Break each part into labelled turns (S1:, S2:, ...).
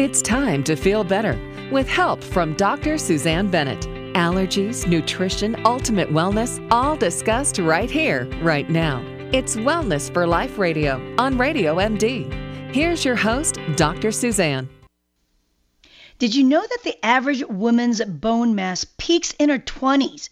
S1: It's time to feel better with help from Dr. Susanne Bennett. Allergies, nutrition, ultimate wellness, all discussed right here, right now. It's Wellness for Life Radio on Radio MD. Here's your host, Dr. Susanne.
S2: Did you know that the average woman's bone mass peaks in her 20s?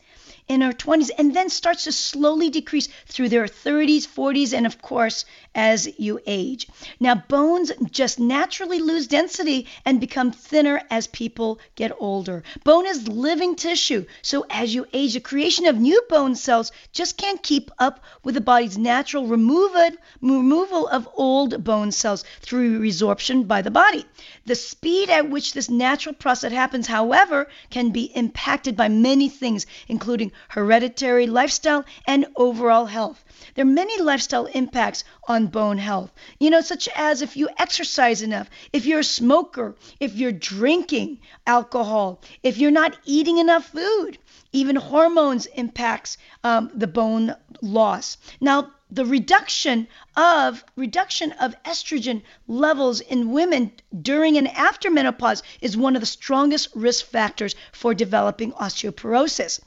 S2: In our 20s and then starts to slowly decrease through their 30s, 40s, and of course, as you age. Now, bones just naturally lose density and become thinner as people get older. Bone is living tissue, so as you age, the creation of new bone cells just can't keep up with the body's natural removal, removal of old bone cells through resorption by the body. The speed at which this natural process happens, however, can be impacted by many things, including hereditary lifestyle, and overall health. There are many lifestyle impacts on bone health, you know, such as if you exercise enough, if you're a smoker, if you're drinking alcohol, if you're not eating enough food. Even hormones impacts um, the bone loss. Now, the reduction of reduction of estrogen levels in women during and after menopause is one of the strongest risk factors for developing osteoporosis.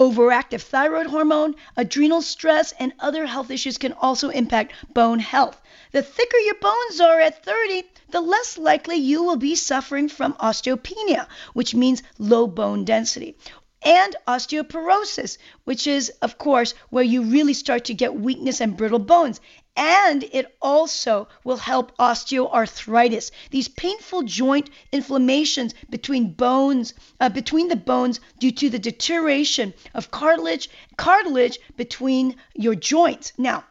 S2: Overactive thyroid hormone, adrenal stress, and other health issues can also impact bone health. The thicker your bones are at 30, the less likely you will be suffering from osteopenia, which means low bone density, and osteoporosis, which is, of course, where you really start to get weakness and brittle bones. And it also will help osteoarthritis, these painful joint inflammations between bones, uh, between the bones due to the deterioration of cartilage, cartilage between your joints. Now,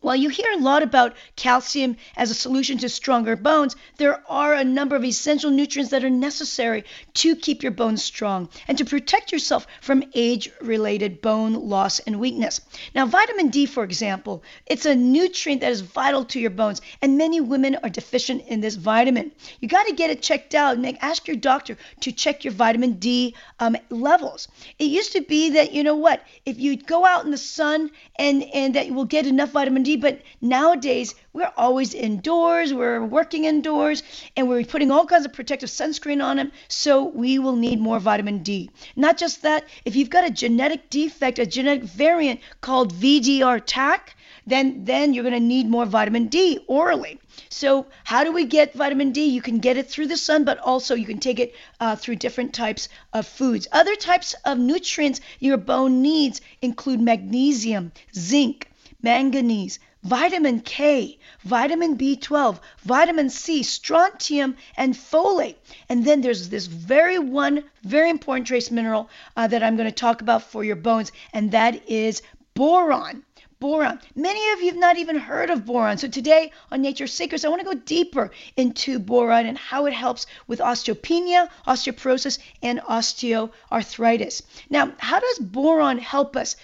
S2: while you hear a lot about calcium as a solution to stronger bones, there are a number of essential nutrients that are necessary to keep your bones strong and to protect yourself from age related bone loss and weakness. Now, vitamin D, for example, it's a nutrient that is vital to your bones, and many women are deficient in this vitamin. You got to get it checked out and ask your doctor to check your vitamin D um, levels. It used to be that, you know what, if you go out in the sun and, and that you will get enough vitamin D but nowadays we're always indoors, we're working indoors, and we're putting all kinds of protective sunscreen on them, so we will need more vitamin D. Not just that, if you've got a genetic defect, a genetic variant called VDR Taq, then then you're going to need more vitamin D orally. So how do we get vitamin D? You can get it through the sun, but also you can take it uh, through different types of foods. Other types of nutrients your bone needs include magnesium, zinc, manganese, vitamin K, vitamin B12, vitamin C, strontium, and folate. And then there's this very one, very important trace mineral uh, that I'm going to talk about for your bones, and that is boron boron. Many of you have not even heard of boron. So today on Nature's Secrets, I want to go deeper into boron and how it helps with osteopenia, osteoporosis, and osteoarthritis. Now, how does boron help us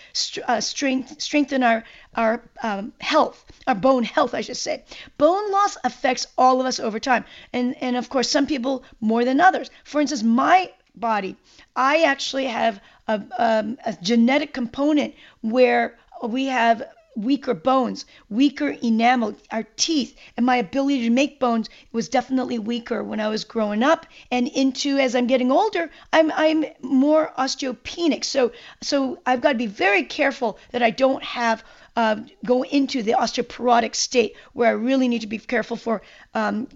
S2: uh, strength, strengthen our our um, health, our bone health, I should say. Bone loss affects all of us over time, and and of course some people more than others. For instance, my body, I actually have a, um, a genetic component where we have weaker bones, weaker enamel, our teeth, and my ability to make bones was definitely weaker when I was growing up and into as I'm getting older, I'm I'm more osteopenic. So so I've got to be very careful that I don't have uh, go into the osteoporotic state where I really need to be careful for um,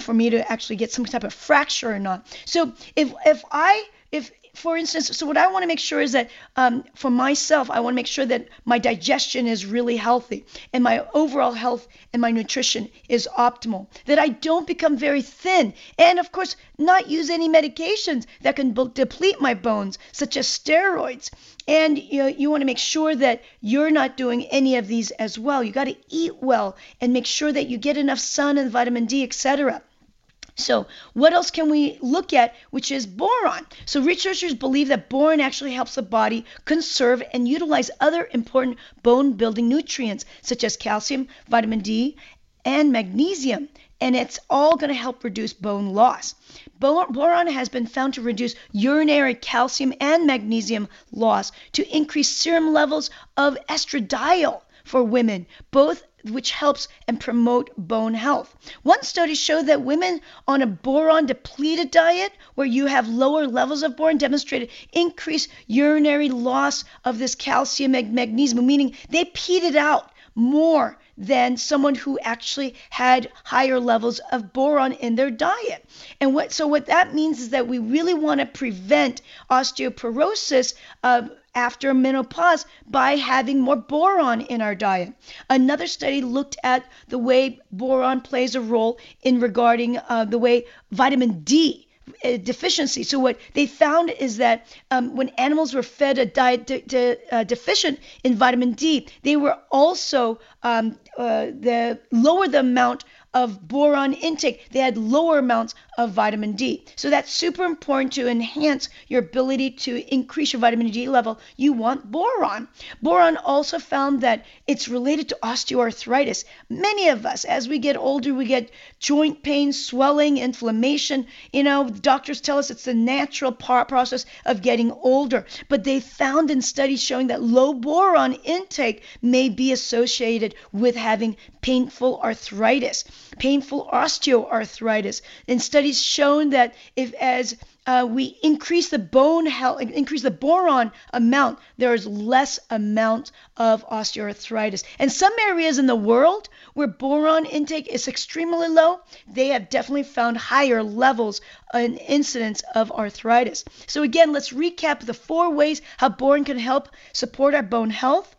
S2: for me to actually get some type of fracture or not. So if if I if for instance, so what I want to make sure is that um, for myself, I want to make sure that my digestion is really healthy and my overall health and my nutrition is optimal, that I don't become very thin, and of course, not use any medications that can deplete my bones, such as steroids. And you, know, you want to make sure that you're not doing any of these as well. You got to eat well and make sure that you get enough sun and vitamin D, etc. So, what else can we look at, which is boron? So, researchers believe that boron actually helps the body conserve and utilize other important bone building nutrients, such as calcium, vitamin D, and magnesium. And it's all going to help reduce bone loss. Boron has been found to reduce urinary calcium and magnesium loss, to increase serum levels of estradiol for women, both which helps and promote bone health. One study showed that women on a boron depleted diet, where you have lower levels of boron, demonstrated increased urinary loss of this calcium and magnesium, meaning they peed it out more than someone who actually had higher levels of boron in their diet. And what so what that means is that we really want to prevent osteoporosis uh, after menopause by having more boron in our diet. Another study looked at the way boron plays a role in regarding uh, the way vitamin D uh, deficiency. So what they found is that um, when animals were fed a diet de- de- uh, deficient in vitamin D, they were also um, uh, the lower the amount of boron intake, they had lower amounts of vitamin D. So that's super important to enhance your ability to increase your vitamin D level. You want boron. Boron also found that it's related to osteoarthritis. Many of us, as we get older, we get joint pain, swelling, inflammation. You know, doctors tell us it's the natural part process of getting older. But they found in studies showing that low boron intake may be associated with having painful arthritis painful osteoarthritis. And studies shown that if as uh, we increase the bone health, increase the boron amount, there is less amount of osteoarthritis. And some areas in the world where boron intake is extremely low, they have definitely found higher levels and incidence of arthritis. So again, let's recap the four ways how boron can help support our bone health.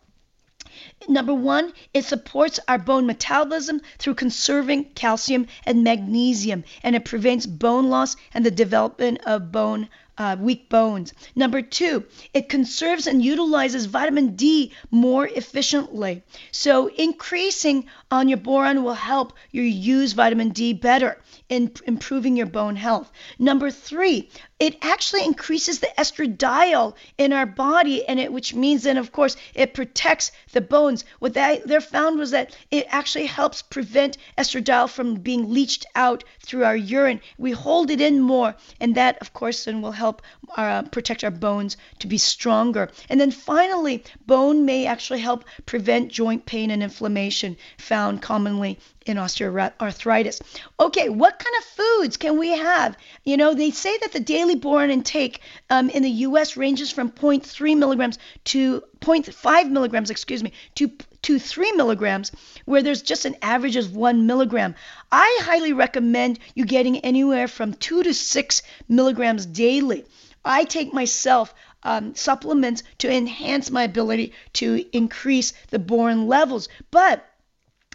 S2: Number one, it supports our bone metabolism through conserving calcium and magnesium, and it prevents bone loss and the development of bone uh, weak bones. Number two, it conserves and utilizes vitamin D more efficiently. So increasing on your boron will help you use vitamin D better in improving your bone health. Number three, it actually increases the estradiol in our body, and it which means then of course it protects the bones. What they, they found was that it actually helps prevent estradiol from being leached out through our urine. We hold it in more, and that of course then will help uh, protect our bones to be stronger. And then finally, bone may actually help prevent joint pain and inflammation found commonly in osteoarthritis. Okay, what kind of foods can we have? You know, they say that the daily boron intake um, in the U.S. ranges from 0.3 milligrams to 0.5 milligrams, excuse me, to to 3 milligrams, where there's just an average of 1 milligram. I highly recommend you getting anywhere from 2 to 6 milligrams daily. I take myself um, supplements to enhance my ability to increase the boron levels, but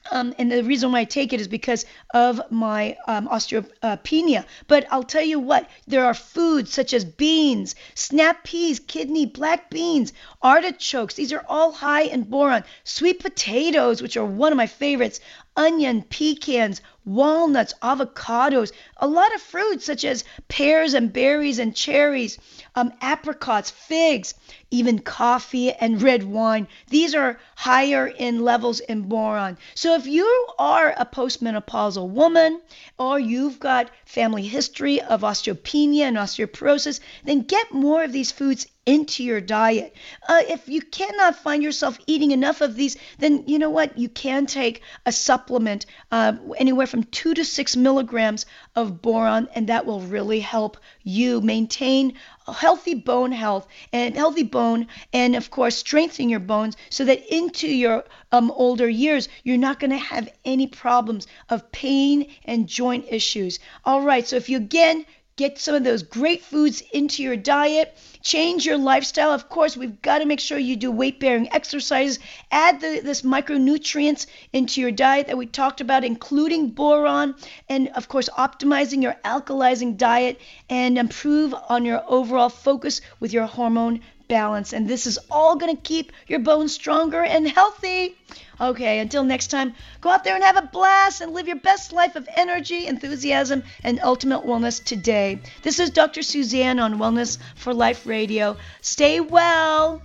S2: um, and the reason why I take it is because of my um, osteopenia. But I'll tell you what, there are foods such as beans, snap peas, kidney, black beans, artichokes. These are all high in boron. Sweet potatoes, which are one of my favorites, onion, pecans, walnuts, avocados, a lot of fruits such as pears and berries and cherries, um, apricots, figs, even coffee and red wine. These are higher in levels in boron. So if you are a postmenopausal woman or you've got family history of osteopenia and osteoporosis, then get more of these foods into your diet. Uh, if you cannot find yourself eating enough of these, then you know what? You can take a supplement uh, anywhere from two to six milligrams of boron, and that will really help you maintain healthy bone health and healthy bone, and of course, strengthening your bones so that into your um, older years, you're not going to have any problems of pain and joint issues. All right, so if you again get some of those great foods into your diet change your lifestyle. Of course, we've got to make sure you do weight bearing exercises. Add the, this micronutrients into your diet that we talked about, including boron, and of course, optimizing your alkalizing diet and improve on your overall focus with your hormone balance. And this is all going to keep your bones stronger and healthy. Okay, until next time, go out there and have a blast and live your best life of energy, enthusiasm, and ultimate wellness today. This is Dr. Susanne on Wellness for Life Radio. Stay well.